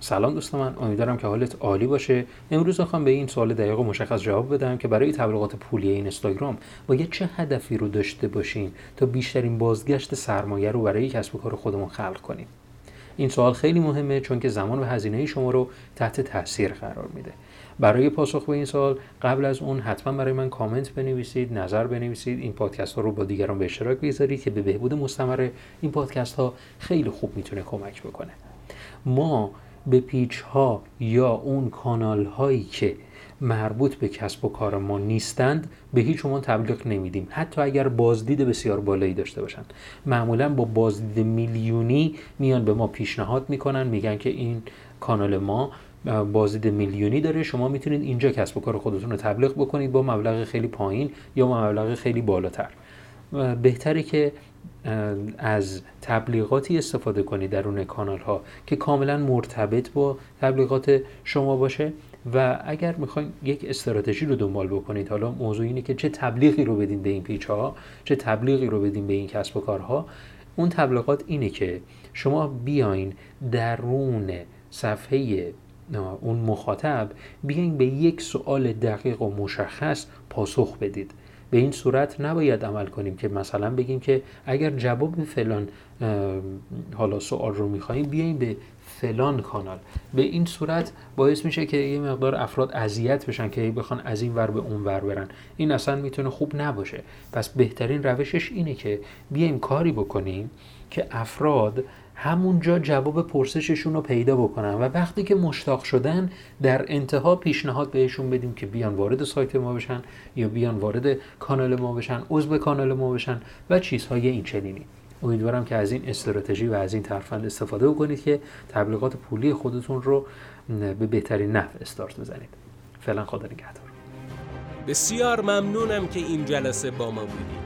سلام دوست من امیدوارم که حالت عالی باشه. امروز می‌خوام به این سوال دقیق و مشخص جواب بدم که برای تبلیغات پولی این اینستاگرام باید چه هدفی رو داشته باشیم تا بیشترین بازگشت سرمایه رو برای کسب و کار خودمون خلق کنیم؟ این سوال خیلی مهمه چون که زمان و هزینه شما رو تحت تاثیر قرار میده. برای پاسخ به این سوال قبل از اون حتما برای من کامنت بنویسید نظر بنویسید. این پادکست ها رو با دیگران به اشتراک بگذارید که به بهبود مستمر این پادکست ها خیلی خوب می‌تونه کمک بکنه. ما به پیچ ها یا اون کانال هایی که مربوط به کسب و کار ما نیستند به هیچ عنوان تبلیغ نمیدیم. حتی اگر بازدید بسیار بالایی داشته باشند. معمولا با بازدید میلیونی میان به ما پیشنهاد می‌کنن میگن که این کانال ما بازدید میلیونی داره شما می‌تونید اینجا کسب و کار خودتون رو تبلیغ بکنید با مبلغ خیلی پایین یا مبلغ خیلی بالاتر. بهتره که از تبلیغاتی استفاده کنید درون کانال ها که کاملا مرتبط با تبلیغات شما باشه. و اگر می‌خواین یک استراتژی رو دنبال بکنید حالا موضوع اینه که چه تبلیغی رو بدین به این پیچ ها چه تبلیغی رو بدین به این کسب و کارها. اون تبلیغات اینه که شما بیاین درون صفحه اون مخاطب بیاین به یک سوال دقیق و مشخص پاسخ بدید. به این صورت نباید عمل کنیم که مثلا بگیم که اگر جواب فلان حالا سوال رو می‌خوایم بیایم به فلان کانال. به این صورت باعث میشه که یه مقدار افراد اذیت بشن که بخوان از این ور به اون ور برن. این اصلا می‌تونه خوب نباشه. پس بهترین روشش اینه که بیایم کاری بکنیم که افراد همونجا جواب پرسششون رو پیدا بکنن و وقتی که مشتاق شدن در انتها پیشنهاد بهشون بدیم که بیان وارد سایت ما بشن یا بیان وارد کانال ما بشن عضو کانال ما بشن و چیزهای این چنینی. امیدوارم که از این استراتژی و از این ترفند استفاده بکنید که تبلیغات پولی خودتون رو به بهترین نحو استارت بزنید. فعلا خدا نگهدار. بسیار ممنونم که این جلسه با ما بودید.